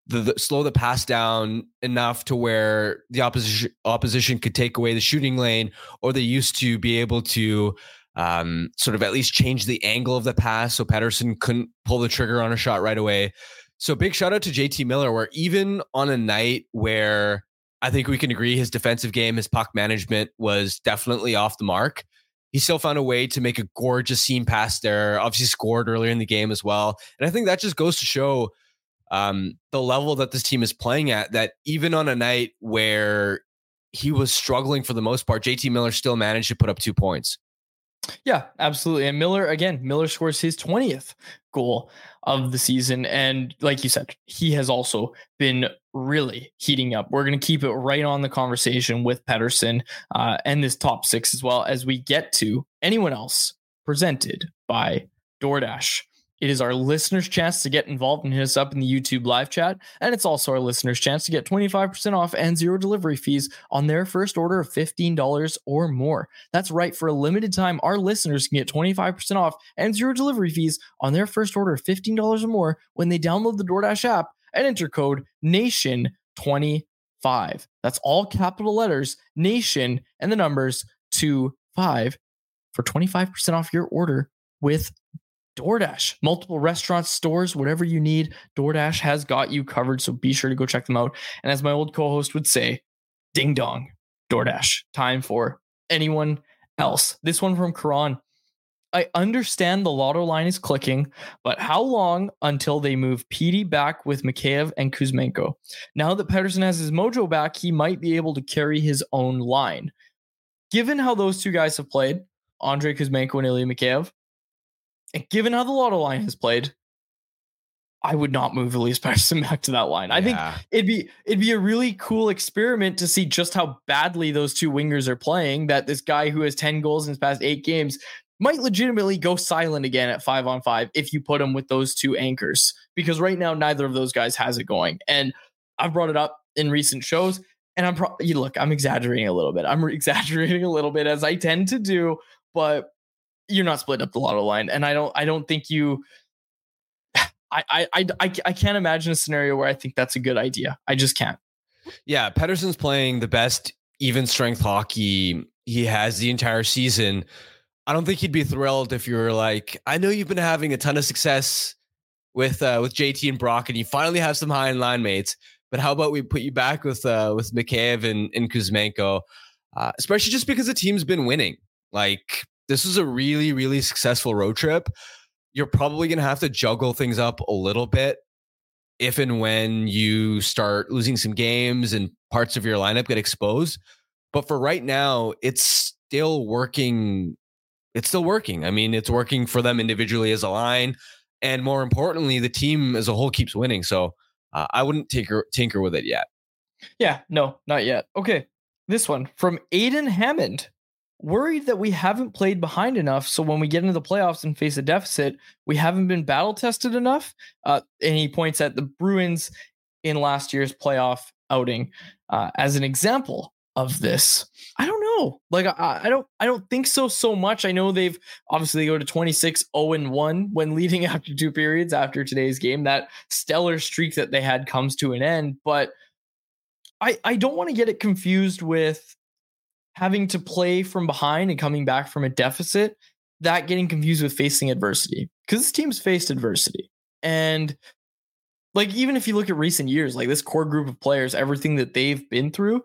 the, the, slow the pass down enough to where the opposition opposition could take away the shooting lane, or they used to be able to um, sort of at least change the angle of the pass so Pettersson couldn't pull the trigger on a shot right away. So big shout out to JT Miller, where even on a night where I think we can agree his defensive game, his puck management was definitely off the mark. He still found a way to make a gorgeous seam pass there. Obviously, scored earlier in the game as well. And I think that just goes to show um, the level that this team is playing at. That even on a night where he was struggling for the most part, JT Miller still managed to put up two points. Yeah, absolutely. And Miller, again, Miller scores his 20th goal of the season. And like you said, he has also been really heating up. We're going to keep it right on the conversation with Pettersson uh, and this top six as well as we get to anyone else presented by DoorDash. It is our listeners' chance to get involved and hit us up in the YouTube live chat. And it's also our listeners' chance to get 25% off and zero delivery fees on their first order of $15 or more. That's right. For a limited time, our listeners can get 25% off and zero delivery fees on their first order of $15 or more when they download the DoorDash app and enter code NATION25. That's all capital letters, NATION, and the numbers to five for 25% off your order with DoorDash, multiple restaurants, stores, whatever you need, DoorDash has got you covered. So be sure to go check them out. And as my old co host would say, ding dong, DoorDash. Time for anyone else. This one from Karan. I understand the lotto line is clicking, but how long until they move Petey back with Mikheyev and Kuzmenko? Now that Pettersson has his mojo back, he might be able to carry his own line. Given how those two guys have played, Andrei Kuzmenko and Ilya Mikheyev, and given how the lotto line has played, I would not move Elias Pettersson back to that line. I think it'd be it'd be a really cool experiment to see just how badly those two wingers are playing. That this guy who has 10 goals in his past eight games might legitimately go silent again at five on five if you put him with those two anchors. Because right now, neither of those guys has it going. And I've brought it up in recent shows. and I'm probably you look, I'm exaggerating a little bit. I'm exaggerating a little bit as I tend to do, but you're not split up the lotto line, and I don't I don't think you. I, I I I can't imagine a scenario where I think that's a good idea. I just can't. Yeah, Pettersson's playing the best even strength hockey he has the entire season. I don't think he'd be thrilled if you were like, I know you've been having a ton of success with uh, with JT and Brock, and you finally have some high in line mates. But how about we put you back with uh, with Mikheyev and, and Kuzmenko, uh, especially just because the team's been winning. Like this is a really really successful road trip. You're probably gonna have to juggle things up a little bit if and when you start losing some games and parts of your lineup get exposed. But for right now, it's still working. It's still working. I mean, it's working for them individually as a line. And more importantly, the team as a whole keeps winning. So uh, I wouldn't tinker tinker with it yet. Yeah, no, not yet. Okay, this one from Aiden Hammond. Worried that we haven't played behind enough, so when we get into the playoffs and face a deficit, we haven't been battle tested enough. Uh, and he points at the Bruins in last year's playoff outing uh, as an example of this. I don't know. Like I, I, don't I don't think so so much. I know they've obviously they go to 26 0 and 1 when leading after two periods after today's game. That stellar streak that they had comes to an end, but I I don't want to get it confused with having to play from behind and coming back from a deficit, that getting confused with facing adversity. Cuz this team's faced adversity. And like even if you look at recent years, like this core group of players, everything that they've been through,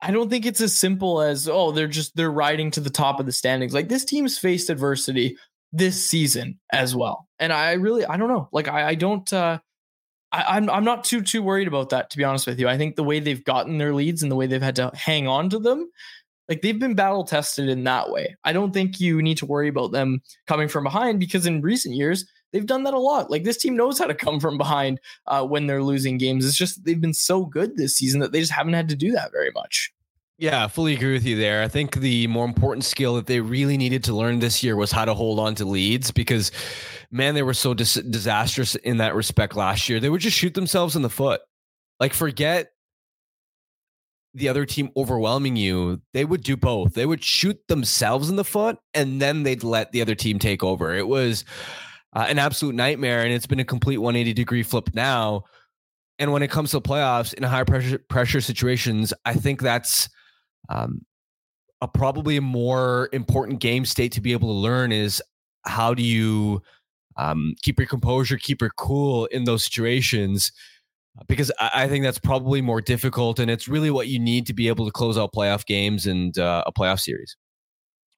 I don't think it's as simple as oh they're just they're riding to the top of the standings. Like this team's faced adversity this season as well, and I really I don't know. Like I, I don't. uh I, I'm I'm not too too worried about that to be honest with you. I think the way they've gotten their leads and the way they've had to hang on to them, like they've been battle tested in that way. I don't think you need to worry about them coming from behind because in recent years they've done that a lot. Like this team knows how to come from behind uh, when they're losing games. It's just they've been so good this season that they just haven't had to do that very much. Yeah, fully agree with you there. I think the more important skill that they really needed to learn this year was how to hold on to leads because, man, they were so dis- disastrous in that respect last year. They would just shoot themselves in the foot. Like, forget the other team overwhelming you. They would do both. They would shoot themselves in the foot and then they'd let the other team take over. It was uh, an absolute nightmare, and it's been a complete 180 degree flip now. And when it comes to playoffs in high pressure pressure situations, I think that's um, a probably a more important game state to be able to learn is how do you um, keep your composure, keep your cool in those situations. Because I, I think that's probably more difficult, and it's really what you need to be able to close out playoff games and uh, a playoff series.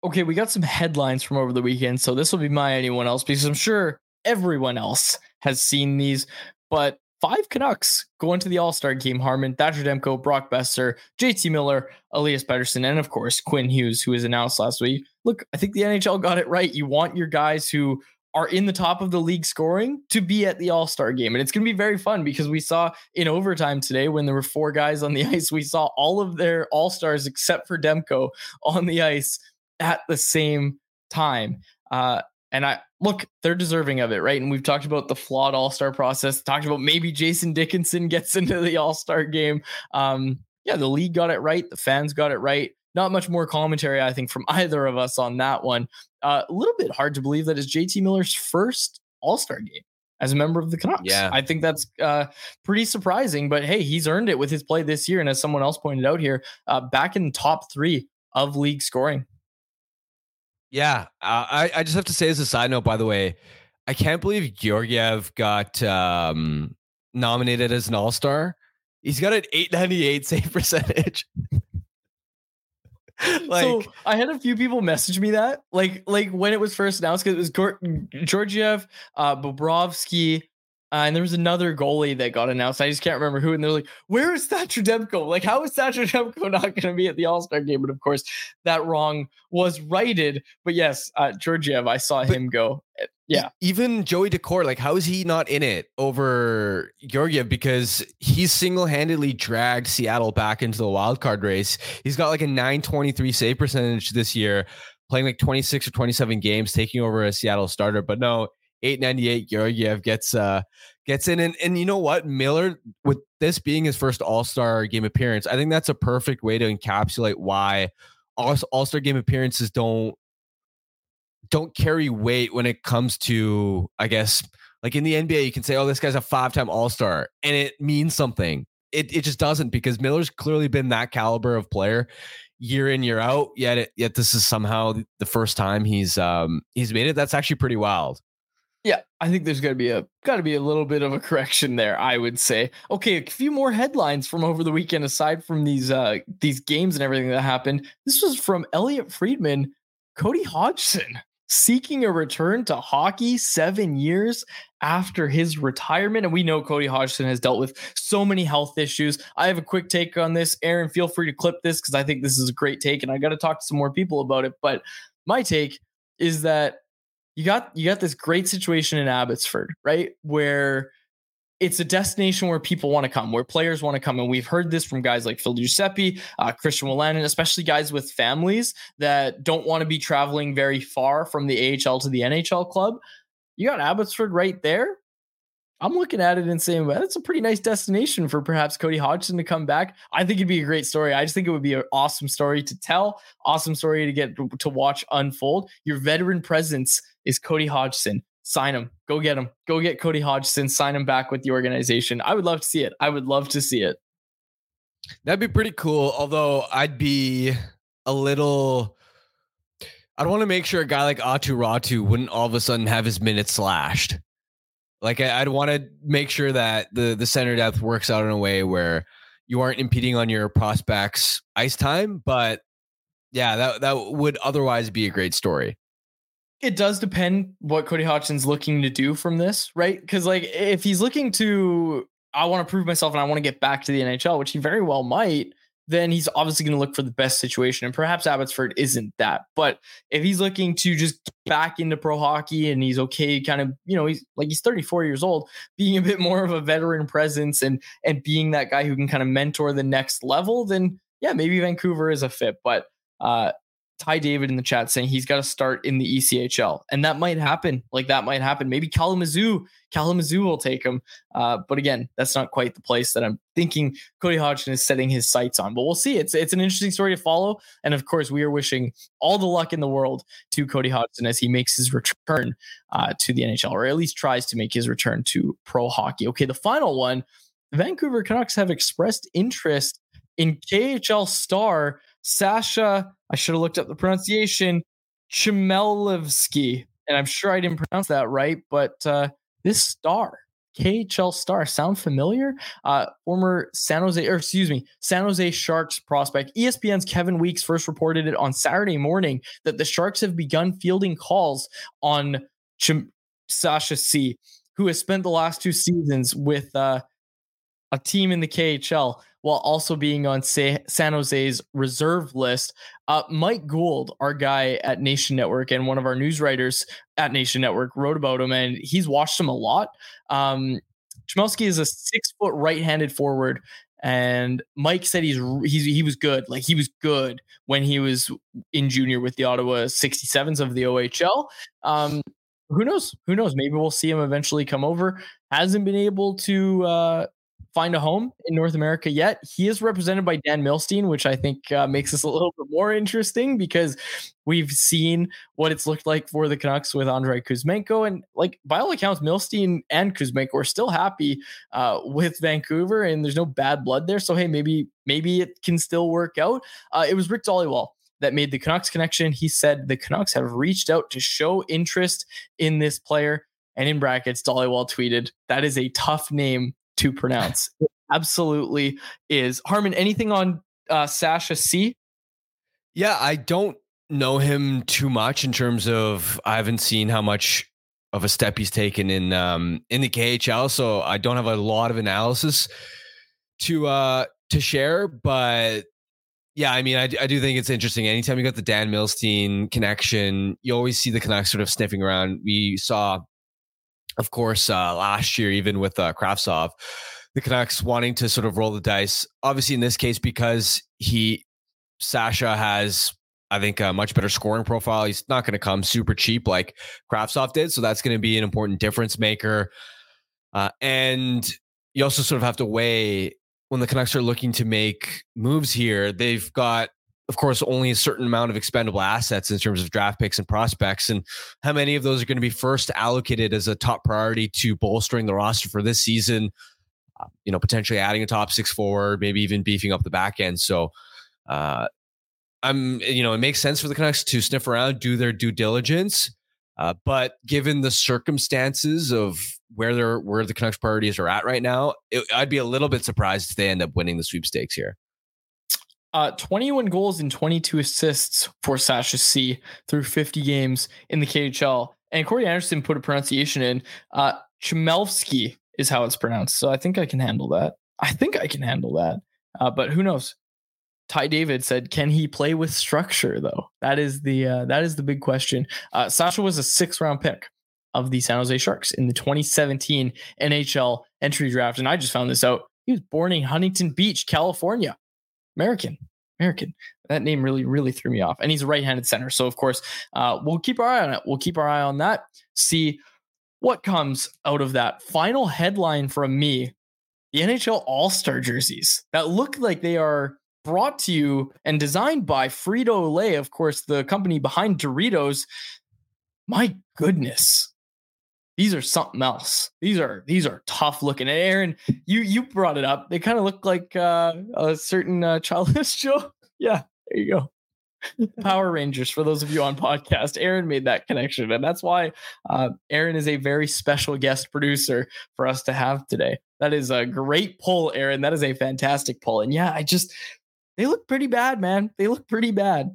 Okay, we got some headlines from over the weekend, so this will be my anyone else because I'm sure everyone else has seen these. But five Canucks go into the All Star game. Harman, Thatcher Demko, Brock Boeser, JT Miller, Elias Pettersson, and of course Quinn Hughes, who was announced last week. Look, I think the NHL got it right. You want your guys who are in the top of the league scoring to be at the All Star game. And it's going to be very fun because we saw in overtime today when there were four guys on the ice, we saw all of their All Stars except for Demko on the ice at the same time. Uh, and I look, they're deserving of it, right? And we've talked about the flawed All Star process, talked about maybe Jason Dickinson gets into the All Star game. Um, yeah, the league got it right, the fans got it right. Not much more commentary, I think, from either of us on that one. Uh, a little bit hard to believe that is JT Miller's first All Star game as a member of the Canucks. Yeah. I think that's uh, pretty surprising, but hey, he's earned it with his play this year. And as someone else pointed out here, uh, back in top three of league scoring yeah, uh, I I just have to say as a side note, by the way, I can't believe Georgiev got um, nominated as an All Star. He's got an 898 save percentage. like so I had a few people message me that like like when it was first announced because it was Georgiev, uh, Bobrovsky, uh, and there was another goalie that got announced. I just can't remember who. And they're like, "Where is Thatcher Demko? Like, how is Thatcher Demko not going to be at the All Star game?" But of course, that wrong was righted. But yes, uh, Georgiev, I saw but him go. Yeah, even Joey Daccord, like, how is he not in it over Georgiev? Because he single handedly dragged Seattle back into the wild card race. He's got like a 923 save percentage this year, playing like 26 or 27 games, taking over a Seattle starter. But no, 898 Georgiev gets uh gets in. And, and you know what? Miller, with this being his first All Star game appearance, I think that's a perfect way to encapsulate why All Star game appearances don't don't carry weight when it comes to, I guess, like in the NBA, you can say, oh, this guy's a five time All Star, and it means something. It, it just doesn't because Miller's clearly been that caliber of player year in year out. Yet it, yet this is somehow the first time he's um he's made it. That's actually pretty wild. Yeah, I think there's gonna be a got to be a little bit of a correction there. I would say. Okay, a few more headlines from over the weekend aside from these uh these games and everything that happened. This was from Elliot Friedman, Cody Hodgson seeking a return to hockey seven years after his retirement. And we know Cody Hodgson has dealt with so many health issues. I have a quick take on this. Aaron, feel free to clip this because I think this is a great take and I got to talk to some more people about it. But my take is that you got you got this great situation in Abbotsford, right? Where it's a destination where people want to come, where players want to come. And we've heard this from guys like Phil Giuseppe, uh, Christian and especially guys with families that don't want to be traveling very far from the AHL to the NHL club. You got Abbotsford right there. I'm looking at it and saying, well, that's a pretty nice destination for perhaps Cody Hodgson to come back. I think it'd be a great story. I just think it would be an awesome story to tell, awesome story to get to watch unfold. Your veteran presence is Cody Hodgson sign him. Go get him. Go get Cody Hodgson. Sign him back with the organization. I would love to see it. I would love to see it. That'd be pretty cool. Although I'd be a little. I'd want to make sure a guy like Aatu Räty wouldn't all of a sudden have his minutes slashed. Like I, would want to make sure that the the center depth works out in a way where you aren't impeding on your prospects ice time. But yeah, that that would otherwise be a great story it does depend what Cody Hodgson's looking to do from this, right? Because like if he's looking to, I want to prove myself and I want to get back to the NHL, which he very well might, then he's obviously going to look for the best situation. And perhaps Abbotsford isn't that. But if he's looking to just back into pro hockey and he's okay, kind of, you know, he's like he's 34 years old, being a bit more of a veteran presence and and being that guy who can kind of mentor the next level, then yeah, maybe Vancouver is a fit. But uh Ty David in the chat saying he's got to start in the ECHL, and that might happen. Like that might happen. Maybe Kalamazoo, Kalamazoo will take him. Uh, but again, that's not quite the place that I'm thinking Cody Hodgson is setting his sights on. But we'll see. It's it's an interesting story to follow, and of course, we are wishing all the luck in the world to Cody Hodgson as he makes his return uh, to the NHL, or at least tries to make his return to pro hockey. Okay, the final one: Vancouver Canucks have expressed interest in KHL star Sasha, I should have looked up the pronunciation, Chmelevski. And I'm sure I didn't pronounce that right, but uh, this star, KHL star, sound familiar? Uh, former San Jose, or excuse me, San Jose Sharks prospect. ESPN's Kevin Weeks first reported it on Saturday morning that the Sharks have begun fielding calls on Ch- Sasha C, who has spent the last two seasons with uh, a team in the KHL while also being on San Jose's reserve list. Uh, Mike Gould, our guy at Nation Network and one of our news writers at Nation Network, wrote about him, and he's watched him a lot. Um, Chmelevski is a six foot right handed forward. And Mike said he's he's he was good, like he was good when he was in junior with the Ottawa 67s of the OHL. Um, who knows? Who knows? Maybe we'll see him eventually come over. Hasn't been able to uh, find a home in North America yet. He is represented by Dan Milstein, which I think uh, makes this a little bit more interesting because we've seen what it's looked like for the Canucks with Andrei Kuzmenko. And like by all accounts, Milstein and Kuzmenko are still happy uh, with Vancouver and there's no bad blood there. So, hey, maybe, maybe it can still work out. Uh, it was Rick Dhaliwal that made the Canucks connection. He said the Canucks have reached out to show interest in this player. And in brackets, Dhaliwal tweeted, that is a tough name to pronounce. It absolutely is. Harman, anything on uh, Sasha C? Yeah, I don't know him too much in terms of I haven't seen how much of a step he's taken in um in the KHL, so I don't have a lot of analysis to uh to share, but yeah, I mean, I, I do think it's interesting. Anytime you got the Dan Milstein connection, you always see the Canucks sort of sniffing around. We saw of course, uh, last year, even with uh, Kravtsov, the Canucks wanting to sort of roll the dice. Obviously, in this case, because he, Sasha has, I think, a much better scoring profile. He's not going to come super cheap like Kravtsov did. So that's going to be an important difference maker. Uh, and you also sort of have to weigh when the Canucks are looking to make moves here. They've got, of course, only a certain amount of expendable assets in terms of draft picks and prospects, and how many of those are going to be first allocated as a top priority to bolstering the roster for this season. Uh, you know, potentially adding a top six forward, maybe even beefing up the back end. So, uh, I'm, you know, it makes sense for the Canucks to sniff around, do their due diligence. Uh, but given the circumstances of where they're where the Canucks priorities are at right now, it, I'd be a little bit surprised if they end up winning the sweepstakes here. Uh, 21 goals and 22 assists for Sasha C through 50 games in the KHL. And Corey Anderson put a pronunciation in. Uh, Chmelevski is how it's pronounced. So I think I can handle that. I think I can handle that. Uh, but who knows? Ty David said, "Can he play with structure?" Though that is the uh, that is the big question. Uh, Sasha was a six round pick of the San Jose Sharks in the 2017 NHL entry draft, and I just found this out. He was born in Huntington Beach, California. American, American. That name really, really threw me off. And he's a right-handed center, so of course, uh, we'll keep our eye on it. We'll keep our eye on that. See what comes out of that. Final headline from me: the NHL All Star jerseys that look like they are brought to you and designed by Frito Lay, of course, the company behind Doritos. My goodness. These are something else. These are these are tough looking. And Aaron, you you brought it up. They kind of look like uh, a certain uh, childless Joe. Yeah, there you go. Power Rangers for those of you on podcast. Aaron made that connection, and that's why uh, Aaron is a very special guest producer for us to have today. That is a great pull, Aaron. That is a fantastic pull. And yeah, I just they look pretty bad, man. They look pretty bad.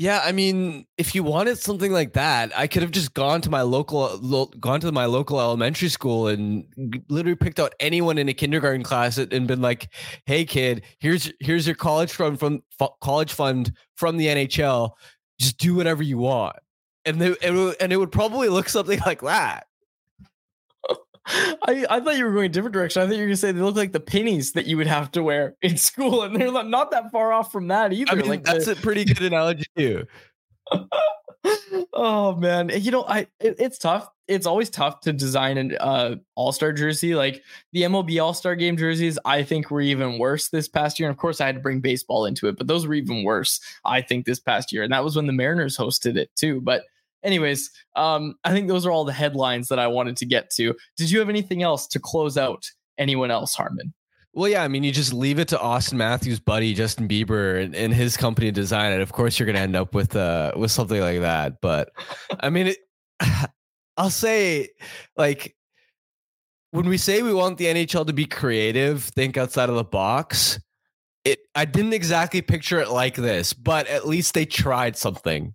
Yeah, I mean, if you wanted something like that, I could have just gone to my local, lo- gone to my local elementary school and literally picked out anyone in a kindergarten class and been like, "Hey, kid, here's here's your college fund from f- college fund from the NHL. Just do whatever you want." And they, and it would probably look something like that. I, I thought you were going a different direction. I thought you were going to say they look like the pennies that you would have to wear in school, and they're not that far off from that either. I mean, like that's the, a pretty good analogy too. oh man, you know, I it, it's tough. It's always tough to design an uh, All Star jersey. Like the MLB All Star Game jerseys, I think were even worse this past year. And of course, I had to bring baseball into it, but those were even worse. I think this past year, and that was when the Mariners hosted it too. But anyways, um, I think those are all the headlines that I wanted to get to. Did you have anything else to close out anyone else, Harman? Well, yeah, I mean, you just leave it to Auston Matthews' buddy Justin Bieber and, and his company to design it. Of course, you're going to end up with uh with something like that. But I mean, it, I'll say, like, when we say we want the NHL to be creative, think outside of the box. It, I didn't exactly picture it like this, but at least they tried something.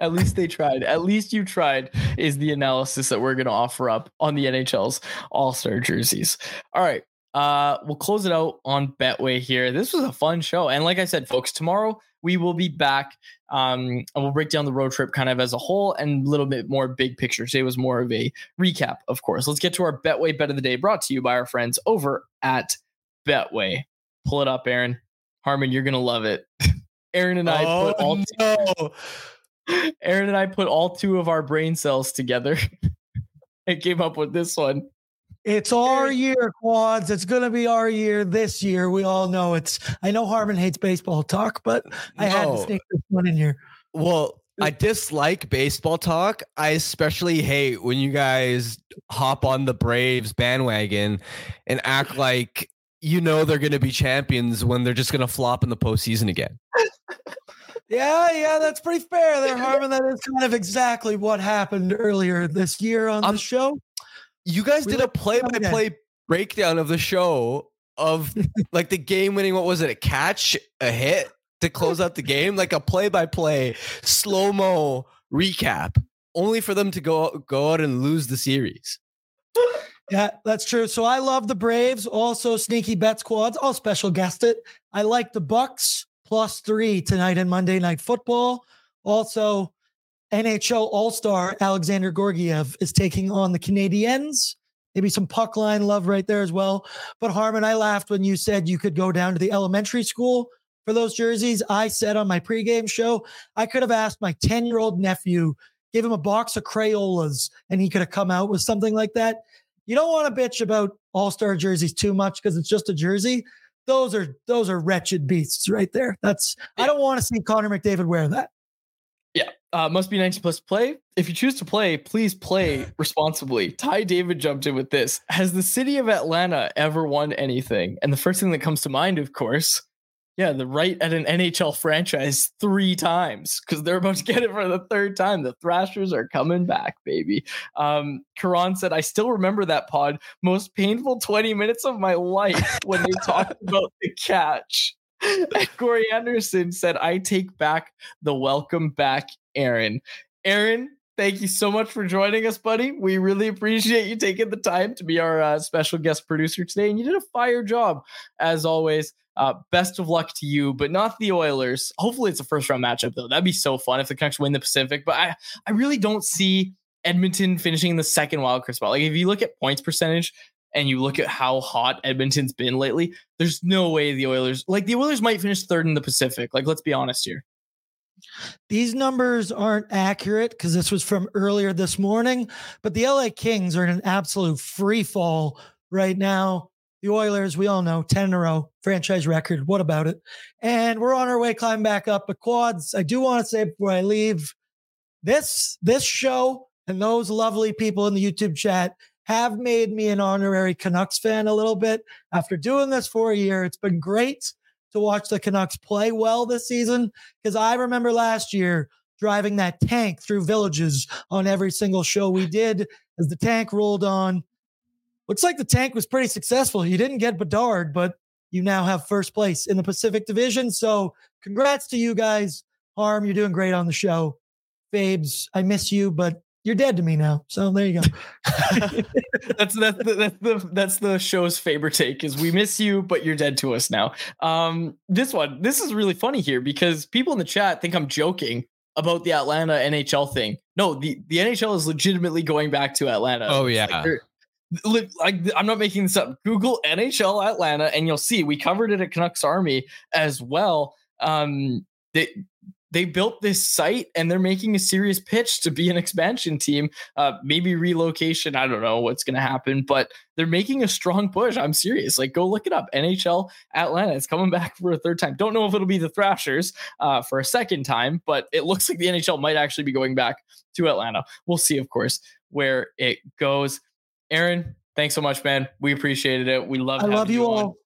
At least they tried. At least you tried, is the analysis that we're going to offer up on the NHL's All Star jerseys. All right. Uh, we'll close it out on Betway here. This was a fun show. And like I said, folks, tomorrow we will be back. Um, and we'll break down the road trip kind of as a whole and a little bit more big picture. Today was more of a recap, of course. Let's get to our Betway Bet of the Day brought to you by our friends over at Betway. Pull it up, Aaron. Harman, you're going to love it. Aaron and I oh, put all. No. Aaron and I put all two of our brain cells together and came up with this one. It's our year, quads. It's going to be our year this year. We all know it's. I know Harman hates baseball talk, but I no. had to sneak this one in here. Well, I dislike baseball talk. I especially hate when you guys hop on the Braves bandwagon and act like you know they're going to be champions when they're just going to flop in the postseason again. Yeah, yeah, that's pretty fair there, Harman. That is kind of exactly what happened earlier this year on um, the show. You guys we did a play-by-play breakdown of the show of like the game-winning. What was it? A catch, a hit to close out the game, like a play-by-play slow mo recap, only for them to go go out and lose the series. Yeah, that's true. So I love the Braves. Also, sneaky bet squads. I'll special guest it. I like the Bucks plus three tonight in Monday Night Football. Also, NHL All Star Alexandar Georgiev is taking on the Canadiens. Maybe some puck line love right there as well. But Harman, I laughed when you said you could go down to the elementary school for those jerseys. I said on my pregame show, I could have asked my 10 year old nephew, give him a box of Crayolas, and he could have come out with something like that. you don't want to bitch about all-star jerseys too much because it's just a jersey. Those are those are wretched beasts right there. That's I don't want to see Connor McDavid wear that. Yeah, uh, must be 19 plus play. If you choose to play, please play responsibly. Ty David jumped in with this. Has the city of Atlanta ever won anything? And the first thing that comes to mind, of course, yeah, the right at an NHL franchise three times because they're about to get it for the third time. The Thrashers are coming back, baby. Um, Karan said, I still remember that pod. Most painful 20 minutes of my life when they talked about the catch. And Corey Anderson said, I take back the welcome back, Aaron. Aaron, thank you so much for joining us, buddy. We really appreciate you taking the time to be our uh, special guest producer today. And you did a fire job, as always. Uh, best of luck to you, but not the Oilers. Hopefully, it's a first round matchup, though. That'd be so fun if the Canucks win the Pacific. But I, I really don't see Edmonton finishing in the second wildcard spot. Like, if you look at points percentage and you look at how hot Edmonton's been lately, there's no way the Oilers, like, the Oilers might finish third in the Pacific. Like, let's be honest here. These numbers aren't accurate because this was from earlier this morning, but the LA Kings are in an absolute free fall right now. The Oilers, we all know, 10 in a row, franchise record. What about it? And we're on our way climbing back up. But quads, I do want to say before I leave, this this show and those lovely people in the YouTube chat have made me an honorary Canucks fan a little bit. After doing this for a year, it's been great to watch the Canucks play well this season because I remember last year driving that tank through villages on every single show we did as the tank rolled on looks like the tank was pretty successful. You didn't get Bedard, but you now have first place in the Pacific Division. So congrats to you guys. Harm, you're doing great on the show. Fabes, I miss you, but you're dead to me now. So there you go. that's that's the, that's the that's the show's favorite take is we miss you, but you're dead to us now. Um, this one, this is really funny here because people in the chat think I'm joking about the Atlanta NHL thing. No, the the NHL is legitimately going back to Atlanta. Oh yeah. Like like I'm not making this up. Google NHL Atlanta and you'll see we covered it at Canucks Army as well. Um, they they built this site and they're making a serious pitch to be an expansion team. Uh, maybe relocation. I don't know what's going to happen, but they're making a strong push. I'm serious. Like, go look it up. NHL Atlanta. It's coming back for a third time. Don't know if it'll be the Thrashers uh, for a second time, but it looks like the NHL might actually be going back to Atlanta. We'll see, of course, where it goes. Aaron, thanks so much, man. We appreciated it. We love. I love you, you all.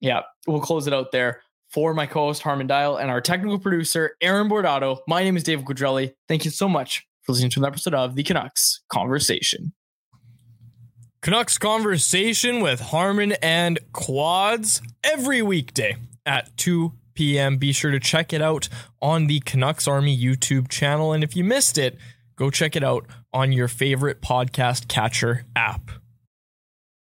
Yeah, we'll close it out there for my co-host Harman Dayal and our technical producer Aaron Bordato. My name is David Quadrelli. Thank you so much for listening to an episode of the Canucks Conversation. Canucks Conversation with Harmon and Quads every weekday at 2 p.m. Be sure to check it out on the Canucks Army YouTube channel. And if you missed it, go check it out on your favorite podcast catcher app.